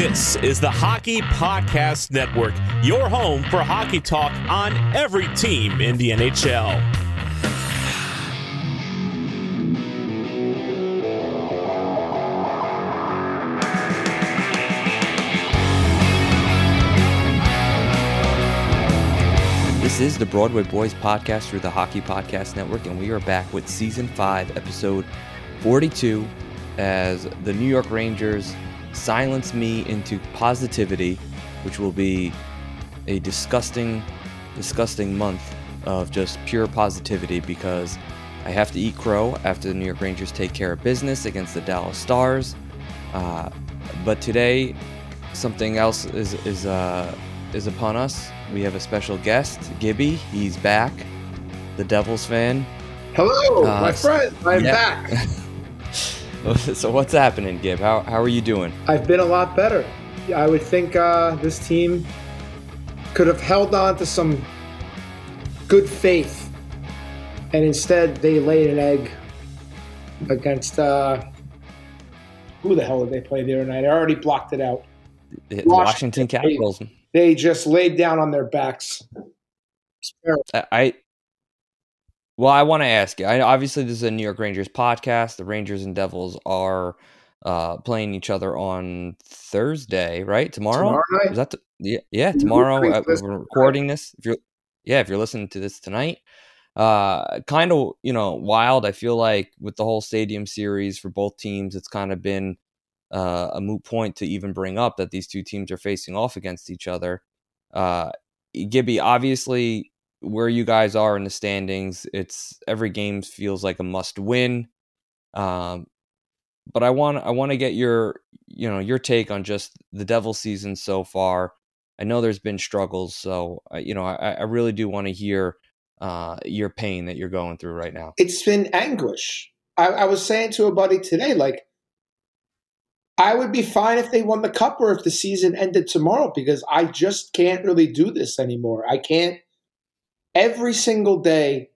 This is the Hockey Podcast Network, your home for hockey talk on every team in the NHL. This is the Broadway Boys podcast through the Hockey Podcast Network, and we are back with season five, episode 42, as the New York Rangers silence me into positivity, which will be a disgusting, disgusting month of just pure positivity because I have to eat crow after the New York Rangers take care of business against the Dallas Stars. Uh, but today, something else is is uh, is upon us. We have a special guest, Gibby. He's back, the Devils fan. Hello, Uh, my friend. I'm yeah. back. so what's happening, Gib? How how are you doing? I've been a lot better. I would think uh, this team could have held on to some good faith, and instead they laid an egg against uh, who the hell did they play the other night? I already blocked it out. The Washington Washington Capitals. They just laid down on their backs. It's terrible. I, I well, I want to ask you. I obviously this is a New York Rangers podcast. The Rangers and Devils are uh, playing each other on Thursday, right? Tomorrow. Tomorrow night? Is that the, yeah, yeah? Tomorrow uh, we're recording this. If you're yeah, if you're listening to this tonight, uh, kind of you know wild. I feel like with the whole stadium series for both teams, it's kind of been uh, a moot point to even bring up that these two teams are facing off against each other. Uh, Gibby, obviously, where you guys are in the standings, it's every game feels like a must win. Um, but I want I want to get your you know your take on just the Devil season so far. I know there's been struggles, so uh, you know I, I really do want to hear uh, your pain that you're going through right now. It's been anguish. I, I was saying to a buddy today, like, I would be fine if they won the cup or if the season ended tomorrow because I just can't really do this anymore. I can't. Every single day,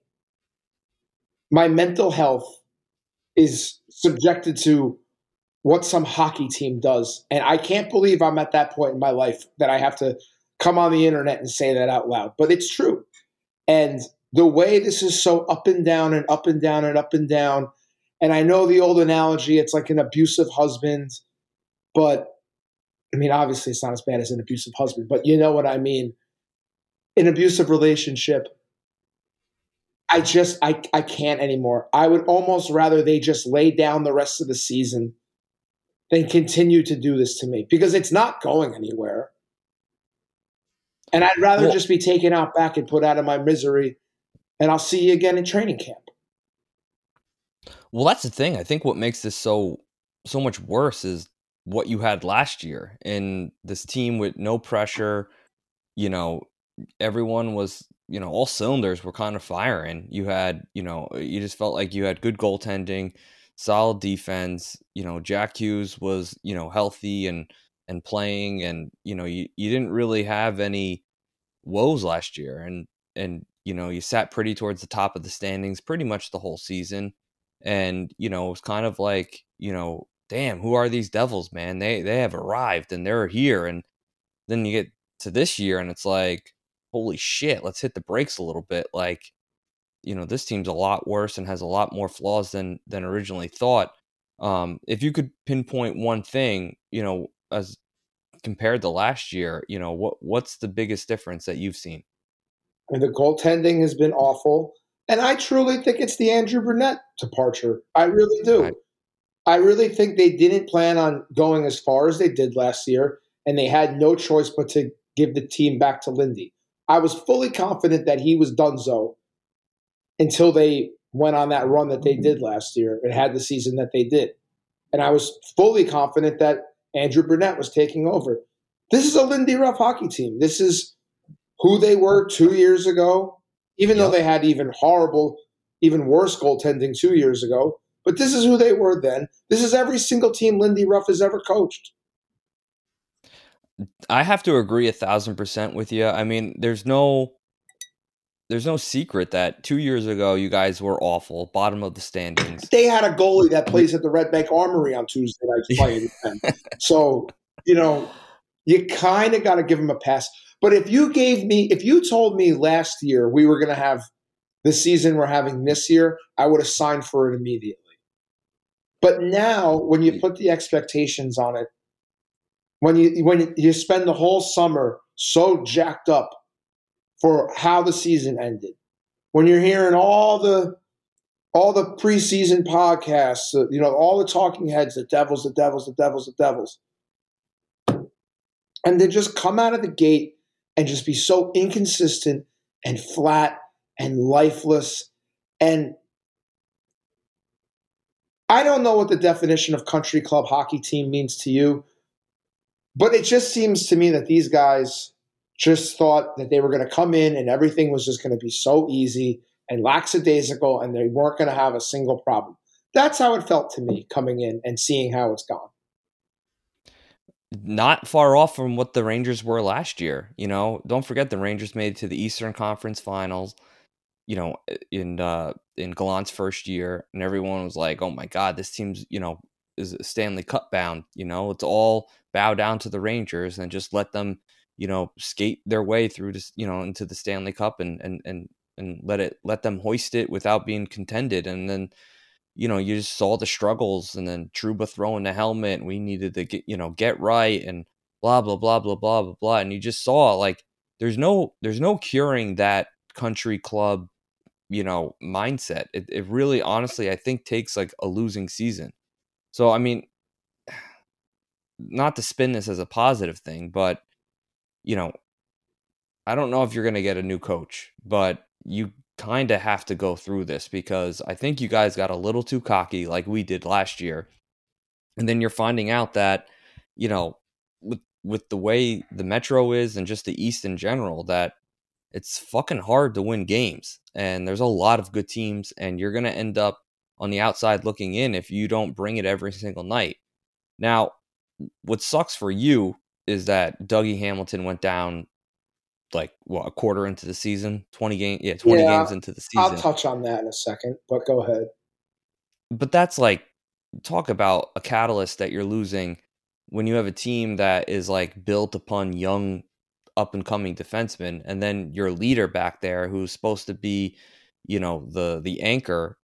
my mental health is subjected to what some hockey team does. And I can't believe I'm at that point in my life that I have to come on the internet and say that out loud. But it's true. And the way this is so up and down and up and down and up and down. And I know the old analogy, it's like an abusive husband, but I mean, obviously it's not as bad as an abusive husband, but you know what I mean. An abusive relationship. I just I, I can't anymore. I would almost rather they just lay down the rest of the season than continue to do this to me because it's not going anywhere. And I'd rather Well- just be taken out back and put out of my misery and I'll see you again in training camp. Well, that's the thing. I think what makes this so so much worse is what you had last year in this team with no pressure. You know, everyone was you know all cylinders were kind of firing. You had you know uh, you just felt like you had good goaltending, solid defense. You know, Jack Hughes was you know healthy and and playing, and you know you you didn't really have any woes last year, and and you know you sat pretty towards the top of the standings pretty much the whole season and you know it was kind of like you know damn who are these devils man they they have arrived and they're here and then you get to this year and it's like holy shit let's hit the brakes a little bit like you know this team's a lot worse and has a lot more flaws than than originally thought um if you could pinpoint one thing you know as compared to last year you know what what's the biggest difference that you've seen And the goaltending has been awful. And I truly think it's the Andrew Brunette departure. I really do. Right. I really think they didn't plan on going as far as they did last year, and they had no choice but to give the team back to Lindy. I was fully confident that he was donezo until they went on that run that they did mm-hmm. last year and had the season that they did. And I was fully confident that Andrew Brunette was taking over. This is a Lindy Ruff hockey team. This is who they were two years ago, even though they had even horrible, even worse goaltending two years ago. But this is who they were then. This is every single team Lindy Ruff has ever coached. I have to agree a thousand percent with you. I mean, there's no there's no secret that two years ago you guys were awful, bottom of the standings. They had a goalie that plays at the Red Bank Armory on Tuesday nights playing. So you know, you kind of got to give him a pass. But if you gave me, if you told me last year we were going to have the season we're having this year, I would have signed for it immediately. But now, when you put the expectations on it, when you when you spend the whole summer so jacked up for how the season ended, when you're hearing all the all the preseason podcasts, uh, you know, all the talking heads, the Devils, the Devils, the Devils, the Devils, and then just come out of the gate and just be so inconsistent and flat and lifeless. And I don't know what the definition of country club hockey team means to you, but it just seems to me that these guys just thought that they were going to come in and everything was just going to be so easy and lackadaisical and they weren't going to have a single problem. That's how it felt to me coming in and seeing how it's gone. Not far off from what the Rangers were last year. You know, don't forget the Rangers made it to the Eastern Conference Finals you know, in uh, in Gallant's first year, and everyone was like, "Oh my God, this team's you know is Stanley Cup bound." You know, it's all bow down to the Rangers and just let them, you know, skate their way through this, you know, into the Stanley Cup and and and and let it let them hoist it without being contended. And then, you know, you just saw the struggles, and then Trouba throwing the helmet. We needed to get you know get right and blah blah blah blah blah blah blah. And you just saw like there's no there's no curing that country club you know mindset it, it really honestly i think takes like a losing season so i mean not to spin this as a positive thing but you know i don't know if you're going to get a new coach but you kind of have to go through this because i think you guys got a little too cocky like we did last year and then you're finding out that you know with with the way the metro is and just the east in general that it's fucking hard to win games. And there's a lot of good teams, and you're going to end up on the outside looking in if you don't bring it every single night. Now, what sucks for you is that Dougie Hamilton went down like what a quarter into the season, 20 game yeah, 20 yeah, games into the season. I'll touch on that in a second, but go ahead. But that's like talk about a catalyst that you're losing when you have a team that is like built upon young up and coming defenseman, and then your leader back there, who's supposed to be, you know, the the anchor,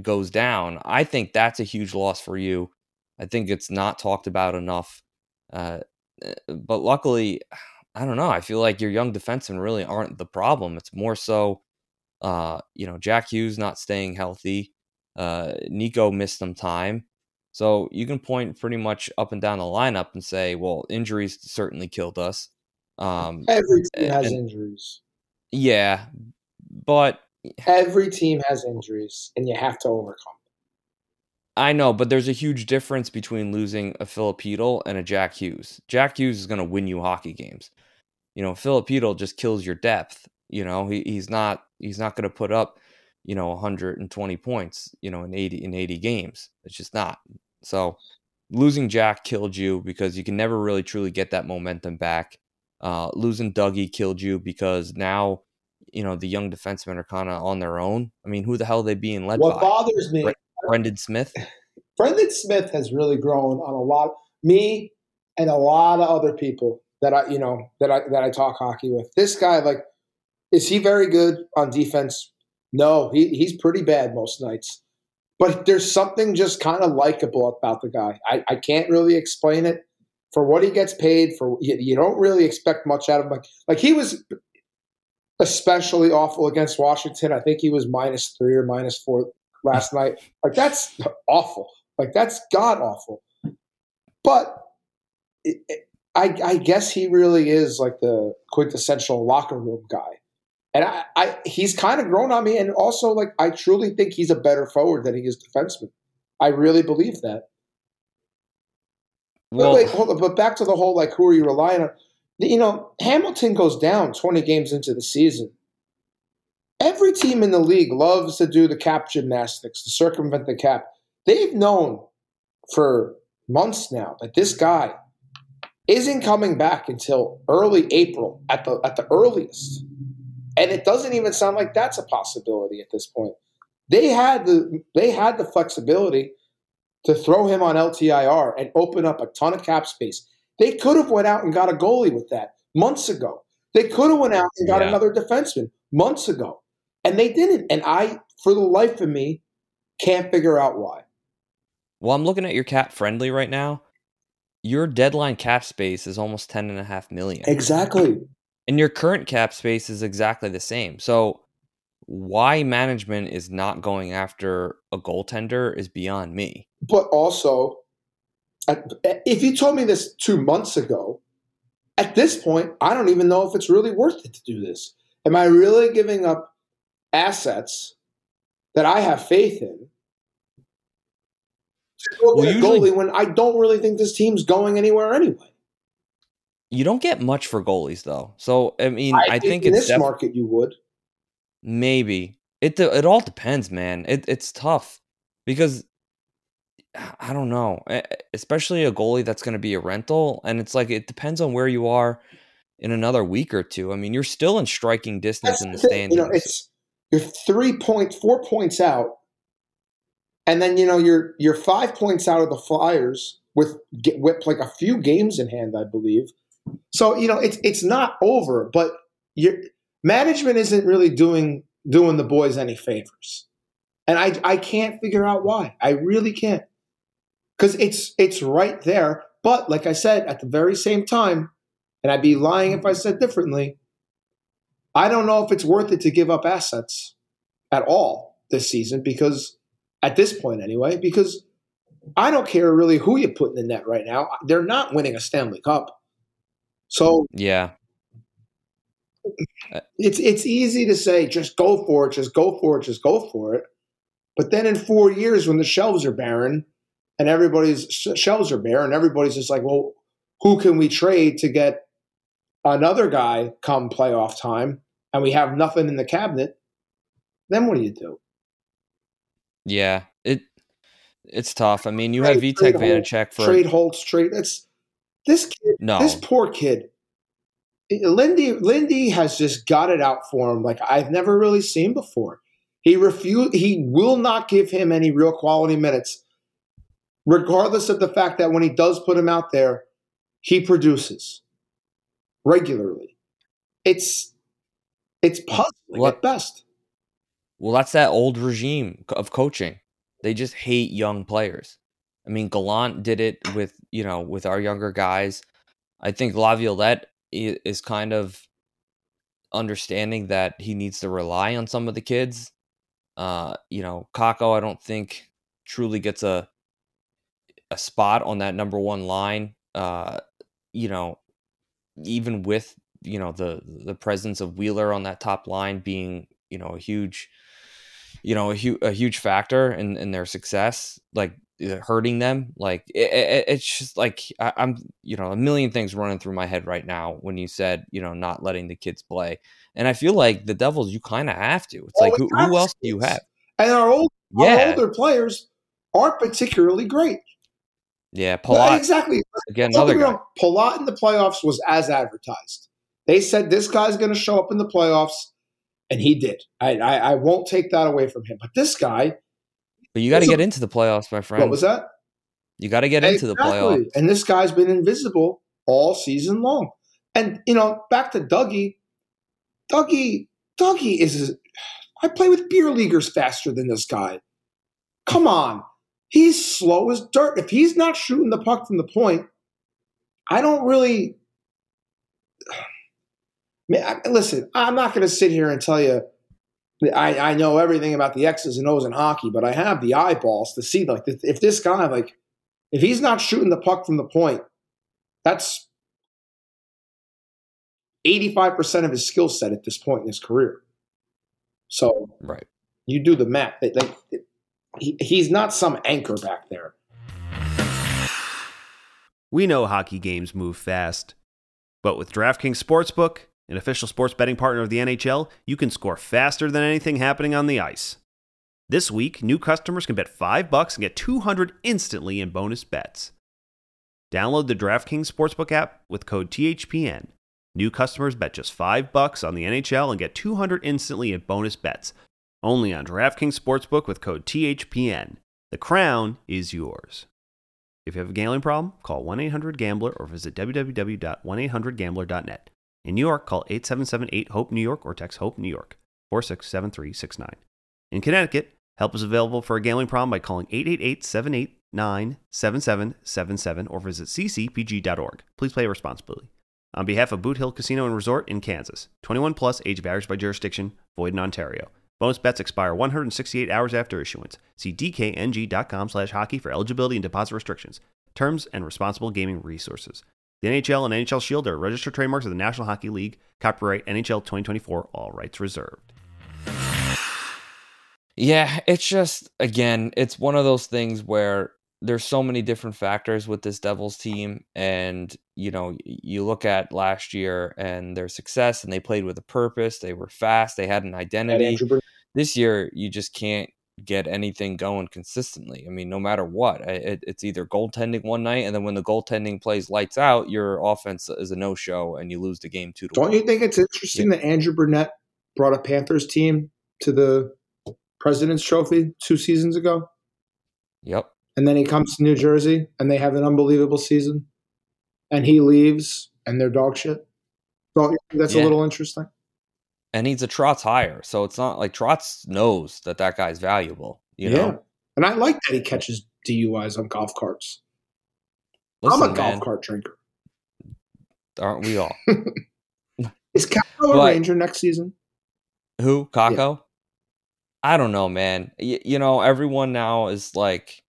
goes down. I think that's a huge loss for you. I think it's not talked about enough. Uh, eh, but luckily, I don't know. I feel like your young defensemen really aren't the problem. It's more so, uh, you know, Jack Hughes not staying healthy. Uh, Nico missed some time. So you can point pretty much up and down the lineup and say, well, injuries certainly killed us. Um, every team has and, injuries. Yeah, but every team has injuries, and you have to overcome. I know, but there's a huge difference between losing a Filipino and a Jack Hughes. Jack Hughes is going to win you hockey games. You know, Filipino just kills your depth. You know, he, he's not he's not going to put up, you know, 120 points, you know, in 80 in 80 games. It's just not. So, losing Jack killed you because you can never really truly get that momentum back. Uh, losing Dougie killed you because now, you know, the young defensemen are kind of on their own. I mean, who the hell are they being led what by? What bothers me, Brendan Smith. Brendan Smith has really grown on a lot. Me and a lot of other people that I, you know, that I that I talk hockey with. This guy, like, is he very good on defense? No, he, he's pretty bad most nights. But there's something just kind of likable about the guy. I, I can't really explain it for what he gets paid for you, you don't really expect much out of him like like he was especially awful against Washington. I think he was minus three or minus four last mm. night. Like that's awful. Like that's god awful. But it, it, I, I, guess he really is like the quintessential locker room guy, and I, I he's kind of grown on me. And also, like I truly think he's a better forward than he is defenseman. I really believe that. Well, wait, hold on. But back to the whole like, who are you relying on? You know, Hamilton goes down 20 games into the season. Every team in the league loves to do the cap gymnastics to circumvent the cap. They've known for months now that this guy isn't coming back until early April at the at the earliest. And it doesn't even sound like that's a possibility at this point. They had the they had the flexibility to throw him on LTIR and open up a ton of cap space. They could have went out and got a goalie with that months ago. They could have went out and got Yeah. another defenseman months ago, and they didn't. And I, for the life of me, can't figure out why. Well, I'm looking at your cap friendly right now. Your deadline cap space is almost ten and a half million. Exactly. And your current cap space is exactly the same. So why management is not going after a goaltender is beyond me. But also, if you told me this two months ago, at this point, I don't even know if it's really worth it to do this. Am I really giving up assets that I have faith in Well, usually- goalie when I don't really think this team's going anywhere anyway? You don't get much for goalies though. So I mean, I, think in it's this def- market you would. maybe it. It all depends, man. It, it's tough because I don't know, especially a goalie that's going to be a rental, and it's like it depends on where you are in another week or two. I mean, you're still in striking distance That's in the the standings. You know, it's you're three points, four points out, and then you know you're you're five points out of the Flyers with with like a few games in hand, I believe. So you know it's it's not over, but your management isn't really doing doing the boys any favors, and I I can't figure out why. I really can't because it's it's right there. But like I said, at the very same time, and I'd be lying if I said differently. I don't know if it's worth it to give up assets at all this season because at this point anyway, because I don't care really who you put in the net right now. They're not winning a Stanley Cup. So yeah, uh, it's it's easy to say just go for it, just go for it, just go for it. But then in 4 years when the shelves are barren and everybody's shelves are bare and everybody's just like, "Well, who can we trade to get another guy come playoff time and we have nothing in the cabinet?" Then what do you do? yeah. It it's tough. I mean, you Trade- have Vitek Vanacek for trade Holtz, trade. It's this kid. no. This poor kid. Lindy Lindy has just got it out for him like I've never really seen before. He refused. He will not give him any real quality minutes, regardless of the fact that when he does put him out there, he produces regularly. It's it's puzzling What- at best. Well, that's that old regime of coaching. They just hate young players. I mean, Gallant did it with you know with our younger guys. I think Laviolette is kind of understanding that he needs to rely on some of the kids. Uh, you know, Kakko, I don't think truly gets a a spot on that number one line. Uh, you know, even with you know the the presence of Wheeler on that top line being you know a huge you know a, hu- a huge factor in, in their success like uh, hurting them like it, it, it's just like I, i'm you know a million things running through my head right now when you said you know not letting the kids play and i feel like the devils you kind of have to it's Oh, like who, who else do you have And our old our older players aren't particularly great. Yeah Palat, exactly. again another get guy Palat in the playoffs was as advertised. They said this guy's going to show up in the playoffs, and he did. I, I, I won't take that away from him. But this guy, but you got to He's a- get into the playoffs my friend what was that? you got to get into the playoffs And this guy's been invisible all season long. And you know, back to Dougie. Dougie, Dougie is. I play with beer leaguers faster than this guy. Come on, he's slow as dirt. If he's not shooting the puck from the point, I don't really. Man, listen, I'm not going to sit here and tell you. I, I know everything about the X's and O's in hockey, but I have the eyeballs to see like if this guy like if he's not shooting the puck from the point, that's 85% of his skill set at this point in his career. So right you do the math. They- they- he, he's not some anchor back there. We know hockey games move fast. But with DraftKings Sportsbook, an official sports betting partner of the NHL, you can score faster than anything happening on the ice. This week, new customers can bet 5 bucks and get 200 instantly in bonus bets. Download the DraftKings Sportsbook app with code THPN. New customers bet just 5 bucks on the NHL and get 200 instantly in bonus bets. Only on DraftKings Sportsbook with code THPN. The crown is yours. If you have a gambling problem, call 1 800 Gambler or visit www.1800Gambler.net. In New York, call 877 8 HOPE New York or text HOPE New York 467369. In Connecticut, help is available for a gambling problem by calling 888 789 7777 or visit ccpg.org. Please play responsibly. On behalf of Boot Hill Casino and Resort in Kansas, 21 plus age varies by jurisdiction, void in Ontario. Bonus bets expire 168 hours after issuance. See dkng.com slash hockey for eligibility and deposit restrictions, terms, and responsible gaming resources. The NHL and NHL Shield are registered trademarks of the National Hockey League. Copyright NHL 2024, all rights reserved. Yeah, it's just again, it's one of those things where there's so many different factors with this Devils team and you know, you look at last year and their success and they played with a purpose, they were fast, they had an identity. This year you just can't get anything going consistently. I mean, no matter what, it, it's either goaltending one night, and then when the goaltending plays lights out, your offense is a no show, and you lose the game two to. Don't one. you think it's interesting yeah. that Andrew Brunette brought a Panthers team to the President's Trophy two seasons ago? Yep. And then he comes to New Jersey, and they have an unbelievable season, and he leaves, and they're dog shit. So that's yeah. a little interesting and he's a Trotz hire, so it's not like Trotz knows that that guy's valuable. You yeah. know, and I like that he catches DUIs on golf carts. Listen, I'm a man, golf cart drinker. Aren't we all? Is Kakko a Ranger next season? Who Kakko? Yeah. I don't know, man. Y- you know, everyone now is like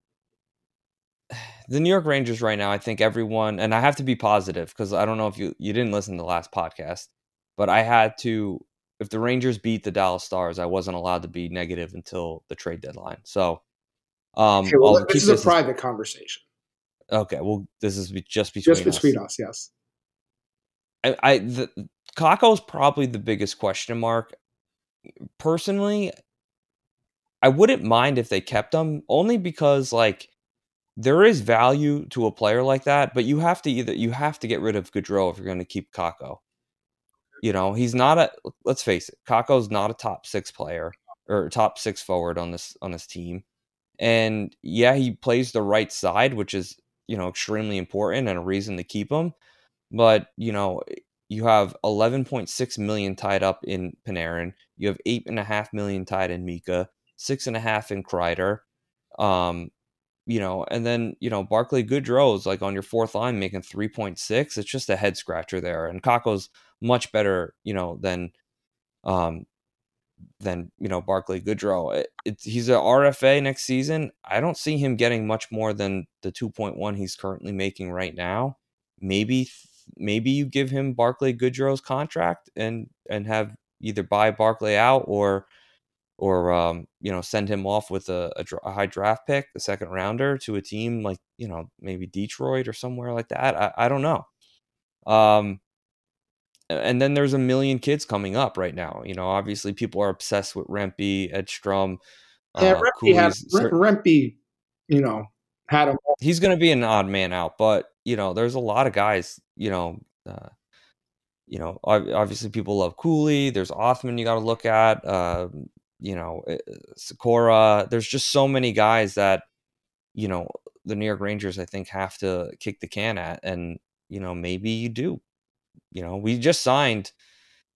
the New York Rangers right now. I think everyone, and I have to be positive because I don't know if you you didn't listen to the last podcast, but I had to if the Rangers beat the Dallas Stars, I wasn't allowed to be negative until the trade deadline. So, um, okay, well, this is a private conversation. Okay, well, this is just between just between us. us yes. I, I the Kakko is probably the biggest question mark. Personally, I wouldn't mind if they kept him only because like there is value to a player like that, but you have to either you have to get rid of Goodrow if you're going to keep Kakko. You know, he's not a. Let's face it, Kakko's not a top six player or top six forward on this on this team. And yeah, he plays the right side, which is you know extremely important and a reason to keep him. But you know, you have 11.6 million tied up in Panarin. You have eight and a half million tied in Mika, six and a half in Kreider. Um, you know, and then you know Barclay Goodrow is like on your fourth line making 3.6. It's just a head scratcher there, and Kakko's much better, you know, than um than you know Barclay Goodrow. It, it, he's a RFA next season. I don't see him getting much more than the 2.1 he's currently making right now. Maybe maybe you give him Barclay Goodrow's contract and and have either buy Barclay out or or um, you know send him off with a, a, a, high draft pick, a second rounder to a team like you know maybe Detroit or somewhere like that. I, I don't know. Um, and then there's a million kids coming up right now. You know, obviously people are obsessed with Rempe, Edstrom. Yeah, uh, Rempe, had, Rempe, you know, had him. He's going to be an odd man out, but you know, there's a lot of guys. You know, uh, you know, obviously people love Cooley. There's Othmann you got to look at. Uh, you know, eh, Sykora. There's just so many guys that you know the New York Rangers I think have to kick the can at, and you know maybe you do you know, we just signed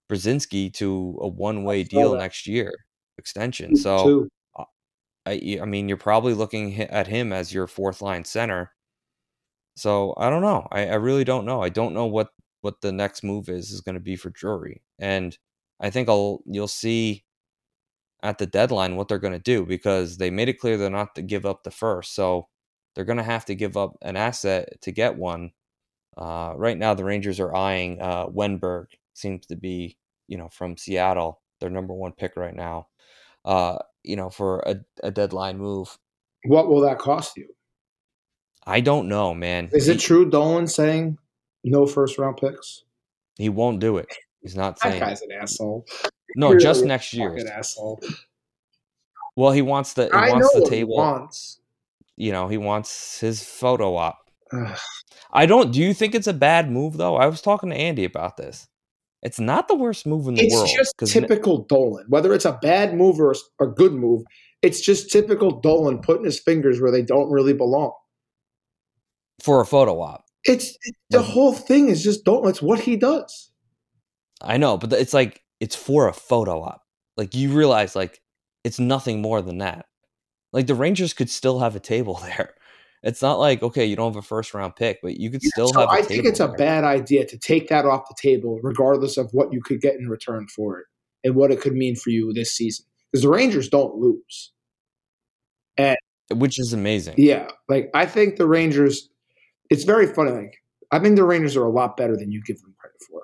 Brodzinski to a one-way deal that. next year extension. So, I, I mean, you're probably looking at him as your fourth line center. So I don't know. I, I really don't know. I don't know what what the next move is is going to be for Drury, and I think I'll you'll see at the deadline what they're going to do because they made it clear they're not to give up the first. So they're going to have to give up an asset to get one. Uh, right now, the Rangers are eyeing uh, Wennberg. Seems to be, you know, from Seattle, their number one pick right now. Uh, you know, for a, a deadline move. What will that cost you? I don't know, man. Is he, it true Dolan saying no first round picks? He won't do it. He's not saying. That guy's an asshole. No, You're just next year. asshole. Well, he wants the he I wants the table. Wants. You know, he wants his photo op. I don't. Do you think it's a bad move though? I was talking to Andy about this. It's not the worst move in the it's world. It's just typical Dolan. Whether it's a bad move or a good move, it's just typical Dolan putting his fingers where they don't really belong. for a photo op. It's it, the Like- whole thing is just don't. It's what he does. I know, but it's like it's for a photo op. Like you realize, like it's nothing more than that. Like the Rangers could still have a table there. It's not like okay, you don't have a first round pick, but you could still so have. a I think it's a bad idea to take that off the table, regardless of what you could get in return for it and what it could mean for you this season. Because the Rangers don't lose. And which is amazing. Yeah, like I think the Rangers. It's very funny. Like I think the Rangers are a lot better than you give them credit for.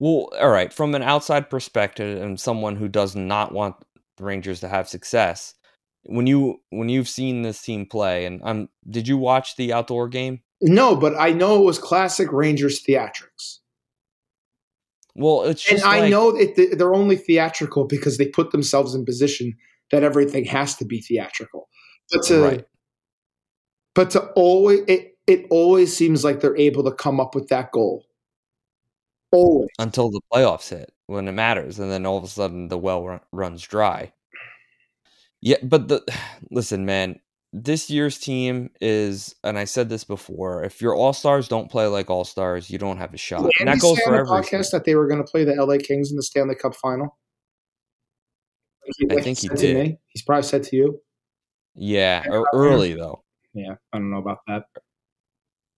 Well, all right. From an outside perspective, and someone who does not want the Rangers to have success, when you when you've seen this team play, and um, did you watch the outdoor game? No, but I know it was classic Rangers theatrics, Well, it's and I like- know it, they're only theatrical because they put themselves in position that everything has to be theatrical. But to Right. but to always it it always seems like they're able to come up with that goal. Always. until the playoffs hit when it matters, and then all of a sudden the well run, runs dry. Yeah, but the listen, man, this year's team is, and I said this before: if your all stars don't play like all stars, you don't have a shot, and Andy that goes for every. the podcast that they were going to play the LA Kings in the Stanley Cup final. Like I think he did. me. He's probably said to you. Yeah, or early though. Yeah, I don't know about that.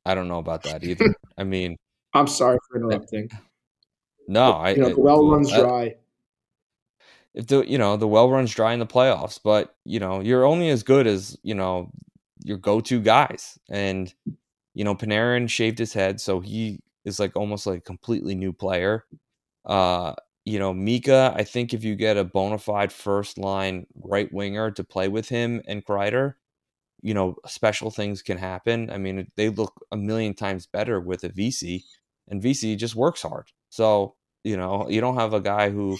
I don't know about that either. I mean, I'm sorry for eh, interrupting. no, I. you know, I- the well runs I- dry. If the you know the well runs dry in the playoffs, but you know you're only as good as you know your go to guys, and you know Panarin shaved his head, so he is like almost like a completely new player. Uh, you know Mika, I think if you get a bona fide first line right winger to play with him and Kreider, you know special things can happen. I mean they look a million times better with a VC, and VC just works hard. So you know you don't have a guy who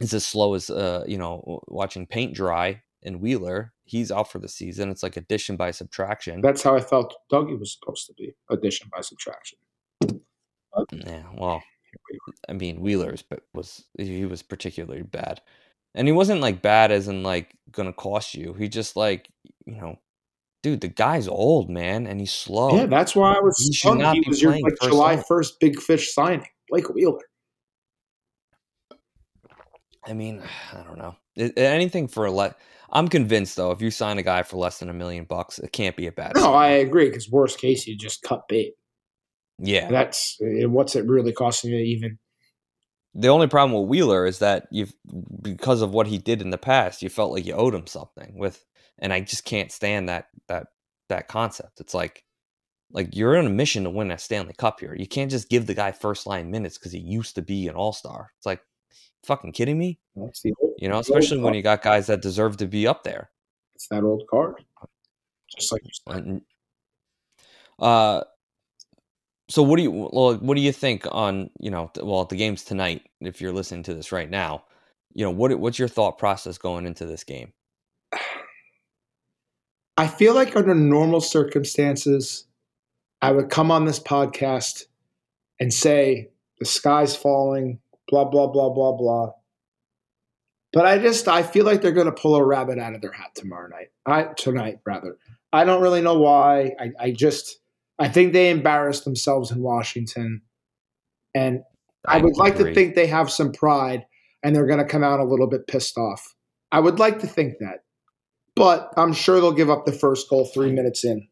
is as slow as uh, you know watching paint dry in Wheeler. He's out for the season. It's like addition by subtraction. That's how I felt Dougie was supposed to be. Addition by subtraction. yeah, well, I mean Wheeler's but was he was particularly bad, and he wasn't like bad as in like gonna cost you. He just like you know, dude, the guy's old man and he's slow. Yeah, that's why I was He He was your like July first big fish signing. Blake Wheeler. I mean, I don't know. It- anything for a let. I'm convinced though, if you sign a guy for less than a million bucks, it can't be a bad. No, signing. I agree. Because worst case, you just cut bait. yeah. That's uh, what's it really costing you even. The only problem with Wheeler is that you've because of what he did in the past, you felt like you owed him something with and I just can't stand that that that concept. It's like like you're on a mission to win a Stanley Cup here. You can't just give the guy first line minutes because he used to be an all star. It's like fucking kidding me? That's the old, You know, especially when card. you got guys that deserve to be up there. It's that old card. Just like you. Uh so what do you well, what do you think on, you know, well, the game's tonight if you're listening to this right now. You know, what what's your thought process going into this game? I feel like under normal circumstances, I would come on this podcast and say the sky's falling, blah blah blah blah blah. But I just I feel like they're going to pull a rabbit out of their hat tomorrow night. I tonight rather. I don't really know why. I, I just I think they embarrassed themselves in Washington, and I, would like to think they have some pride and they're going to come out a little bit pissed off. I would like to think that. But I'm sure they'll give up the first goal three minutes in.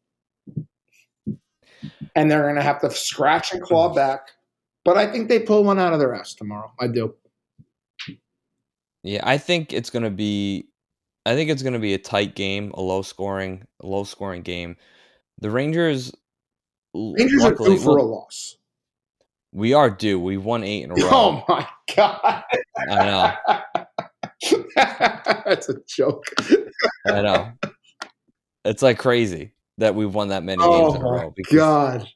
And they're going to have to scratch and claw back. But I think they pull one out of their ass tomorrow. I do. Yeah, I think it's gonna be I think it's gonna be a tight game, a low scoring, a low scoring game. The Rangers Rangers are due for a loss. We are due. We won eight in a row. Oh my God. I know. That's a joke. I know. It's like crazy that we've won that many Oh games in a oh my row because God.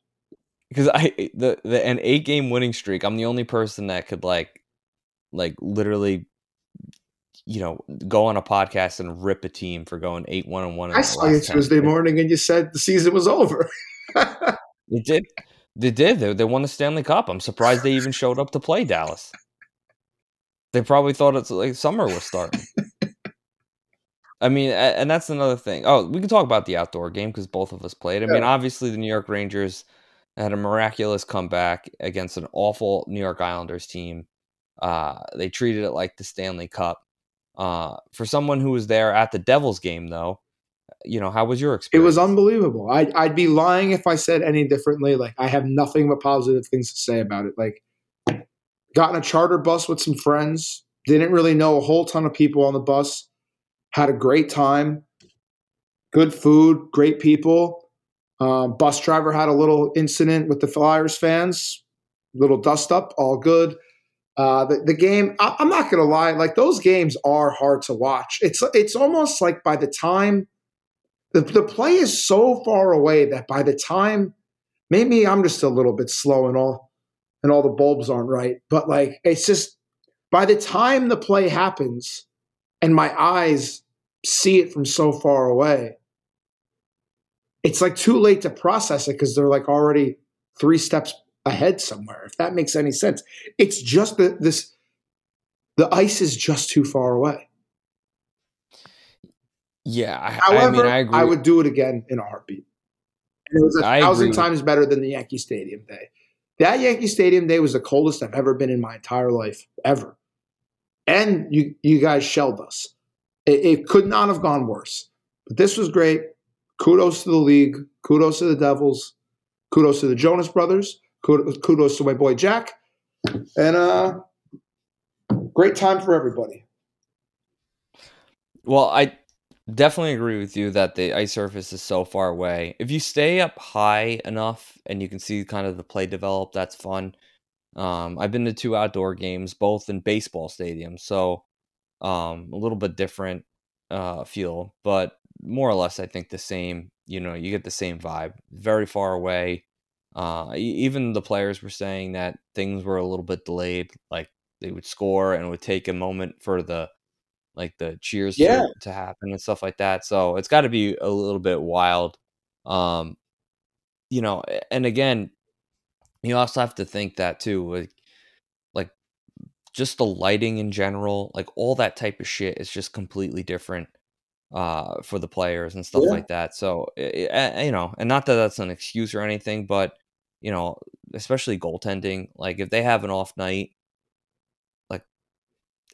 Because I eh, the, the an eight game winning streak. I'm the only person that could like like literally you know go on a podcast and rip a team for going eight one and one. I saw you last 10. Tuesday morning and you said the season was over. They did. They did. They, they won the Stanley Cup. I'm surprised they even showed up to play Dallas. They probably thought it's like summer was starting. I mean, and that's another thing. Oh, we can talk about the outdoor game because both of us played. I yeah. mean, obviously the New York Rangers had a miraculous comeback against an awful New York Islanders team. Uh, they treated it like the Stanley Cup. Uh, for someone who was there at the Devils game, though, you know, how was your experience? It was unbelievable. I'd, I'd be lying if I said any differently. Like, I have nothing but positive things to say about it. Like, got in a charter bus with some friends, didn't really know a whole ton of people on the bus, had a great time, good food, great people. Uh, bus driver had a little incident with the Flyers fans, little dust up, all good. Uh, the, the game, I, I'm not to lie, like those games are hard to watch. It's it's almost like by the time the, the play is so far away that by the time maybe I'm just a little bit slow and all and all the bulbs aren't right, but like it's just by the time the play happens and my eyes see it from so far away, it's like too late to process it because they're like already three steps ahead somewhere. If that makes any sense, it's just that this the ice is just too far away. Yeah. I, However, I, mean, I, agree. I would do it again in a heartbeat. And it was a I thousand agree. times better than the Yankee Stadium day. That Yankee Stadium day was the coldest I've ever been in my entire life, ever. And you, you guys shelled us. It, it could not have gone worse. But this was great. Kudos to the league. Kudos to the Devils. Kudos to the Jonas Brothers. Kudos to my boy Jack. And uh, great time for everybody. Well, I definitely agree with you that the ice surface is so far away. If you stay up high enough and you can see kind of the play develop, that's fun. Um, I've been to two outdoor games, both in baseball stadiums, so um, a little bit different uh, feel, but more or less, I think the same. You know, you get the same vibe. Very far away. Uh, even the players were saying that things were a little bit delayed. Like they would score and it would take a moment for the like the cheers yeah. to, to happen and stuff like that. So it's got to be a little bit wild. Um, you know, and again, you also have to think that too, like, like just the lighting in general, like all that type of shit is just completely different uh, for the players and stuff yeah. like that. So, you know, and not that that's an excuse or anything, but you know, especially goaltending, like if they have an off night, like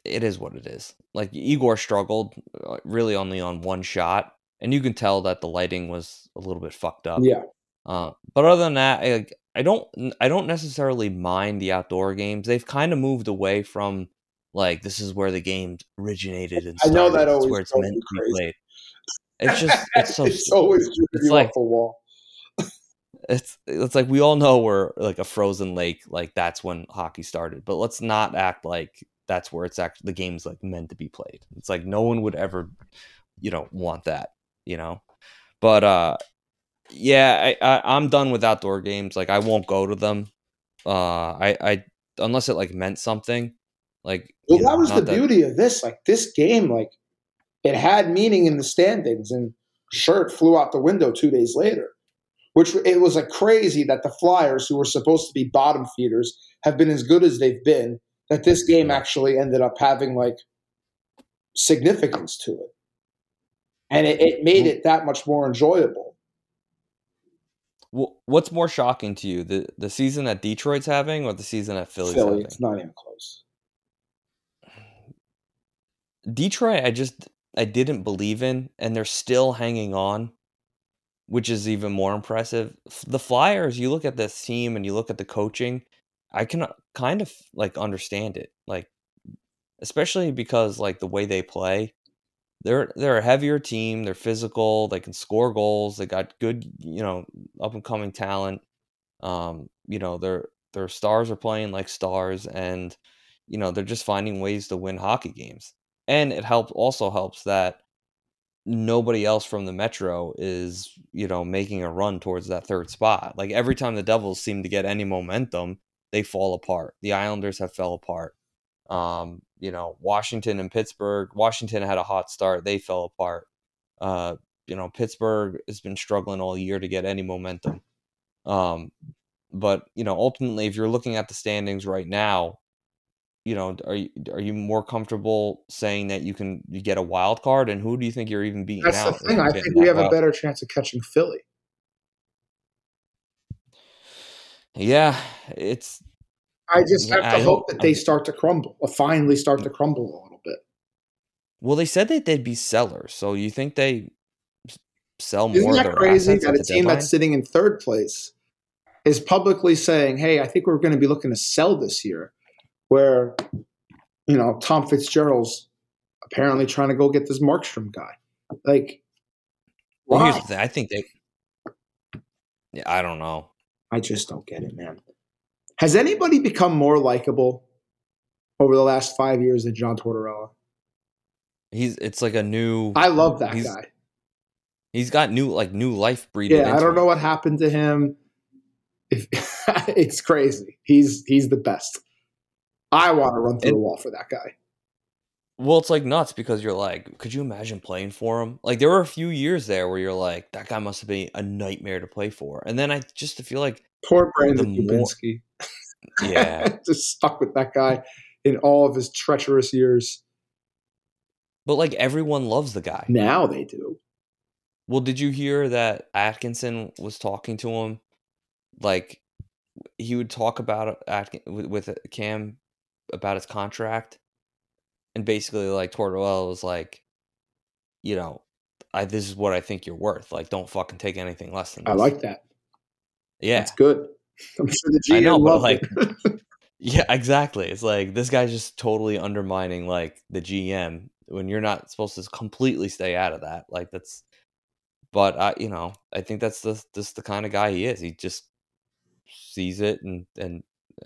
it is what it is. Like Igor struggled uh, really only on one shot, and you can tell that the lighting was a little bit fucked up. Yeah. Uh, but other than that, I, I don't I don't necessarily mind the outdoor games. They've kind of moved away from like this is where the game originated and I know that always where it's meant to be played. It's just it's so it's always it's like a wall. it's it's like we all know we're like a frozen lake like that's when hockey started but let's not act like that's where it's actually the game's like meant to be played. It's like no one would ever, you know, want that, you know. But uh, yeah, I, I I'm done with outdoor games. Like I won't go to them. Uh, I I unless it like meant something. Like well, that know, was the that... beauty of this. Like this game, like it had meaning in the standings, and sure, it flew out the window two days later. Which it was like crazy that the Flyers, who were supposed to be bottom feeders, have been as good as they've been that this game actually ended up having like significance to it. And it, it made it that much more enjoyable. Well, what's more shocking to you, the the season that Detroit's having, or the season that Philly's Philly, having? It's not even close. Detroit, I just I didn't believe in, and they're still hanging on, which is even more impressive. The Flyers, you look at this team and you look at the coaching, I can uh, kind of like understand it, like especially because like the way they play, they're they're a heavier team. They're physical. They can score goals. They got good, you know, up and coming talent. Um, you know, their their stars are playing like stars, and you know they're just finding ways to win hockey games. And it helps also helps that nobody else from the metro is you know making a run towards that third spot like every time the devils seem to get any momentum they fall apart. The Islanders have fell apart. Um, you know, Washington and Pittsburgh. Washington had a hot start. They fell apart. Uh, you know, Pittsburgh has been struggling all year to get any momentum. Um, but you know, ultimately, if you're looking at the standings right now, you know, are you are you more comfortable saying that you can you get a wild card? And who do you think you're even beating That's out? the thing. I think we have a better chance of catching Philly. Yeah, it's. I just have to I hope that they start to crumble, or finally start mm. to crumble a little bit. Well, they said that they'd be sellers, so you think they sell more? Isn't that their crazy that a team that's sitting in third place is publicly saying, "Hey, I think we're going to be looking to sell this year," where you know Tom Fitzgerald's apparently trying to go get this Markstrom guy. Like, Well, why? here's the thing. I think they. Yeah, I don't know. I just don't get it, man. Has anybody become more likable over the last five years than John Tortorella? He's it's like a new. I love that He's guy. he's got new like new life breathing. Yeah, I don't him. know what happened to him. If, it's crazy. He's he's the best. I want to run through And- the wall for that guy. Well, it's like nuts because you're like, could you imagine playing for him? Like there were a few years there where you're like, that guy must have been a nightmare to play for. And then I just feel like, Poor Brandon The more- Dubinsky. yeah. just stuck with that guy in all of his treacherous years. but like everyone loves the guy. Now they do. Well, did you hear that Atkinson was talking to him? Like he would talk about Atkin with, with Cam about his contract, and basically like Tortorella was like, you know, I this is what I think you're worth. Like, don't fucking take anything less than this. I like that. Yeah, it's good. I'm sure the GM I know, but, like, it. yeah, exactly. It's like this guy's just totally undermining like the GM when you're not supposed to completely stay out of that. Like that's, but I, you know, I think that's the just the kind of guy he is. He just sees it and and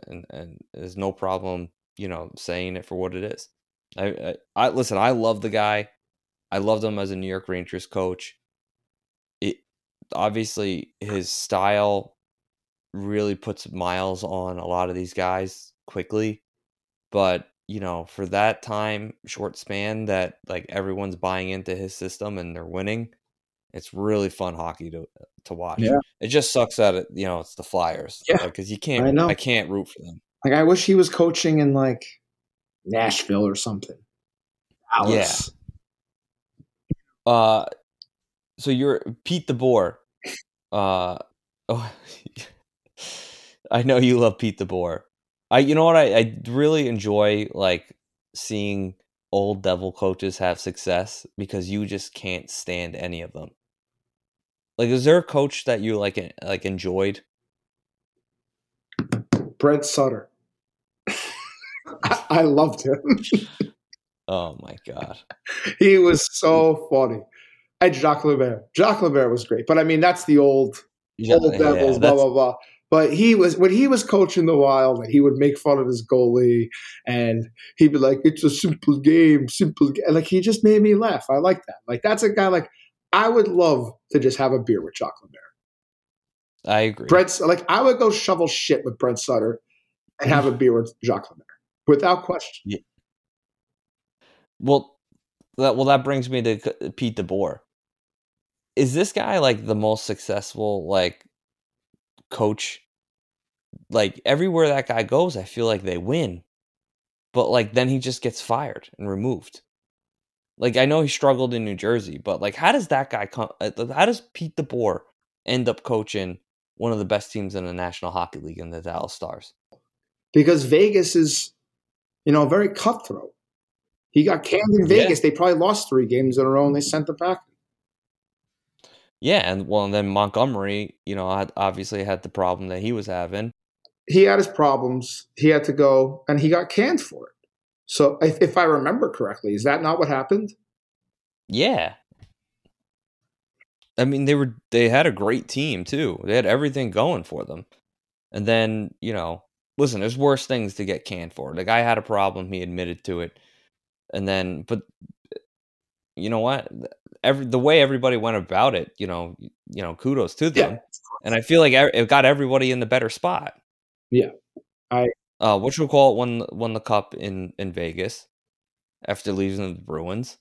and and there's no problem, you know, saying it for what it is. I, I, I listen. I love the guy. I loved him as a New York Rangers coach. It obviously his style really puts miles on a lot of these guys quickly, but you know, for that time short span that like everyone's buying into his system and they're winning, it's really fun hockey to to watch. Yeah. It just sucks that it, you know, it's the Flyers. Yeah, because you can't. I know. I can't root for them. Like I wish he was coaching in like Nashville or something. Dallas. Uh, so you're Pete DeBoer. Uh, oh, I know you love Pete DeBoer. I, you know what? I, I really enjoy like seeing old Devil coaches have success because you just can't stand any of them. Like, is there a coach that you like like enjoyed? Brent Sutter. I, I loved him. Oh my god! he was so funny. And Jacques Lemaire. Jacques Lemaire was great. But I mean, that's the old Yeah, old yeah, Devils, blah blah blah. But he was when he was coaching the Wild, he would make fun of his goalie, and he'd be like, "It's a simple game, simple." Game. Like he just made me laugh. I like that. Like that's a guy. Like I would love to just have a beer with Jacques Lemaire. I agree. Brent, like I would go shovel shit with Brent Sutter and have a beer with Jacques Lemaire without question. Well, that well that brings me to Pete DeBoer. Is this guy like the most successful like coach? Like everywhere that guy goes, I feel like they win, but like then he just gets fired and removed. Like I know he struggled in New Jersey, but like how does that guy come? uh, How does Pete DeBoer end up coaching one of the best teams in the National Hockey League in the Dallas Stars? because Vegas is, you know, very cutthroat. He got canned in Yeah. Vegas. They probably lost three games in a row, and they sent him back. Yeah, and well, and then Montgomery, you know, had, obviously had the problem that he was having. He had his problems. He had to go, and he got canned for it. So, if, if I remember correctly, is that not what happened? Yeah. I mean, they were they had a great team too. They had everything going for them. And then, you know, listen, there's worse things to get canned for. The guy had a problem, he admitted to it. And then but you know what? Every the way everybody went about it, you know, you know, kudos to them. And I feel like it got everybody in the better spot. Yeah. I- uh what you call it won won the cup in in Vegas after losing the Bruins.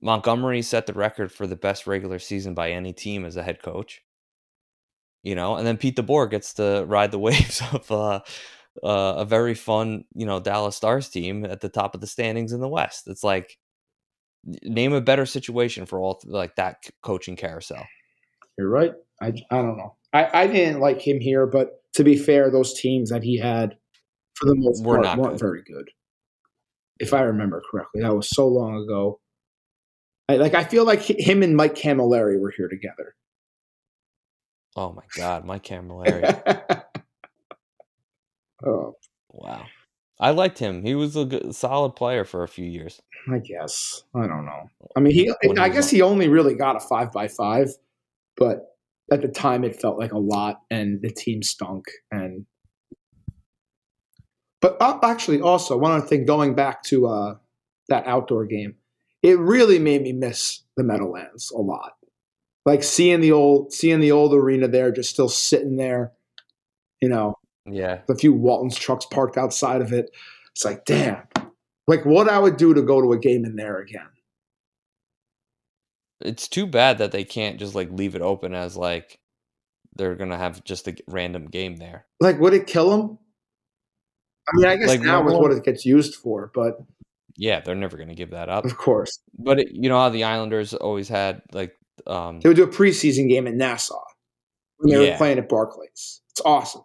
Montgomery set the record for the best regular season by any team as a head coach. You know, and then Pete DeBoer gets to ride the waves of uh uh, a very fun, you know, Dallas Stars team at the top of the standings in the West. It's like name a better situation for all like that coaching carousel. You're right. I, I don't know. I, I didn't like him here, but to be fair, those teams that he had for the most Were part weren't good. very good. If I remember correctly, that was so long ago. I, like I feel like him and Mike Cammalleri were here together. Oh my God, Mike Cammalleri. oh, wow. I liked him. He was a good, solid player for a few years. I guess I don't know. I mean, he. When I guess he only really got a five by five, but at the time it felt like a lot, and the team stunk. And but uh, actually, also one other thing, going back to uh, that outdoor game, it really made me miss the Meadowlands a lot. Like seeing the old, seeing the old arena there, just still sitting there, you know, Yeah. a few Walton's trucks parked outside of it. It's like, damn, like what I would do to go to a game in there again. It's too bad that they can't just like leave it open as like they're gonna have just a random game there. Like, would it kill them? I mean, I guess Like, now is what it gets used for, but Yeah, they're never gonna give that up. of course, But it, you know how the Islanders always had like um they would do a preseason game in Nassau when they were playing at Barclays. It's awesome.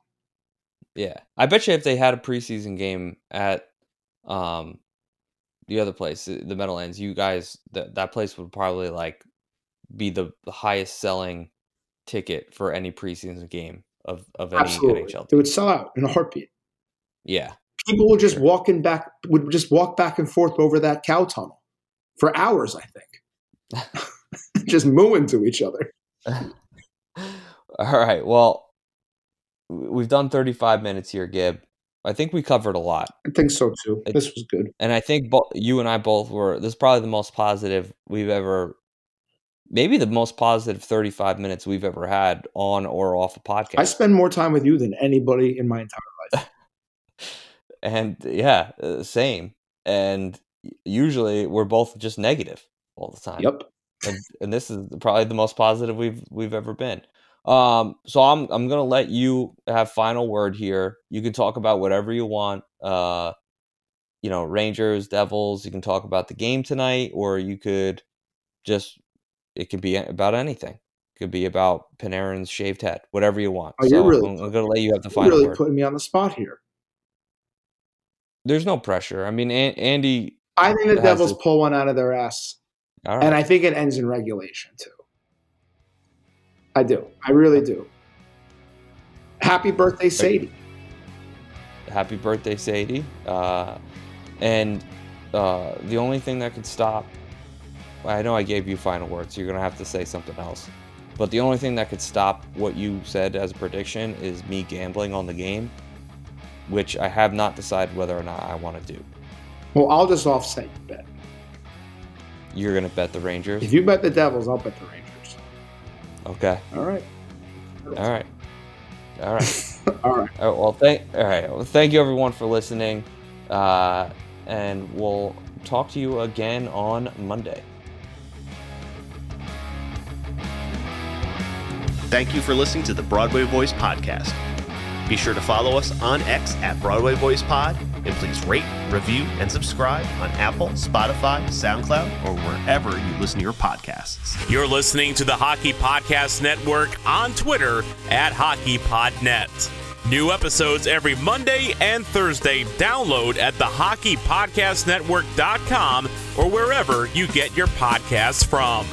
Yeah. I bet you if they had a preseason game at um the other place, the Meadowlands, you guys that that place would probably like be the, the highest selling ticket for any preseason game of of any Absolutely, NHL. Team. would sell out in a heartbeat. Yeah. People would just Sure. walk in back, would just walk back and forth over that cow tunnel for hours. I think, just mooing to each other. All right. Well, we've done 35 minutes here, Gib. I think we covered a lot. I think so too. It- This was good. And I think bo- you and I both were, this is probably the most positive we've ever, maybe the most positive 35 minutes we've ever had on or off a podcast. I spend more time with you than anybody in my entire life. and yeah, uh, same. And usually we're both just negative all the time. Yep. and, and this is probably the most positive we've we've ever been. Um, so I'm I'm gonna let you have final word here. You can talk about whatever you want. Uh, you know, Rangers, Devils. You can talk about the game tonight, or you could just it could be about anything. It could be about Panarin's shaved head, whatever you want. Oh, you're so really I'm, I'm gonna let you have the You're final really word. putting me on the spot here. There's no pressure. I mean, An- Andy. I think the Devils pull one out of their ass, All right. and I think it ends in regulation too. I do. I really do. Happy birthday, Sadie. happy birthday, Sadie. Uh, and uh, the only thing that could stop, I know I gave you final words, so you're going to have to say something else. But the only thing that could stop what you said as a prediction is me gambling on the game, which I have not decided whether or not I want to do. Well, I'll just offset your bet. You're going to bet the Rangers? If you bet the Devils, I'll bet the Rangers. Okay. All right. All right. All right. All right. All right, well, thank all right. Well, thank you everyone for listening, uh, and we'll talk to you again on Monday. Thank you for listening to the Broadway Boys Podcast. Be sure to follow us on X at Broadway Boys Pod, and please rate, review, and subscribe on Apple, Spotify, SoundCloud, or wherever you listen to your podcasts. You're listening to the Hockey Podcast Network on Twitter at HockeyPodNet. New episodes every Monday and Thursday. Download at the HockeyPodcastNetwork.com or wherever you get your podcasts from.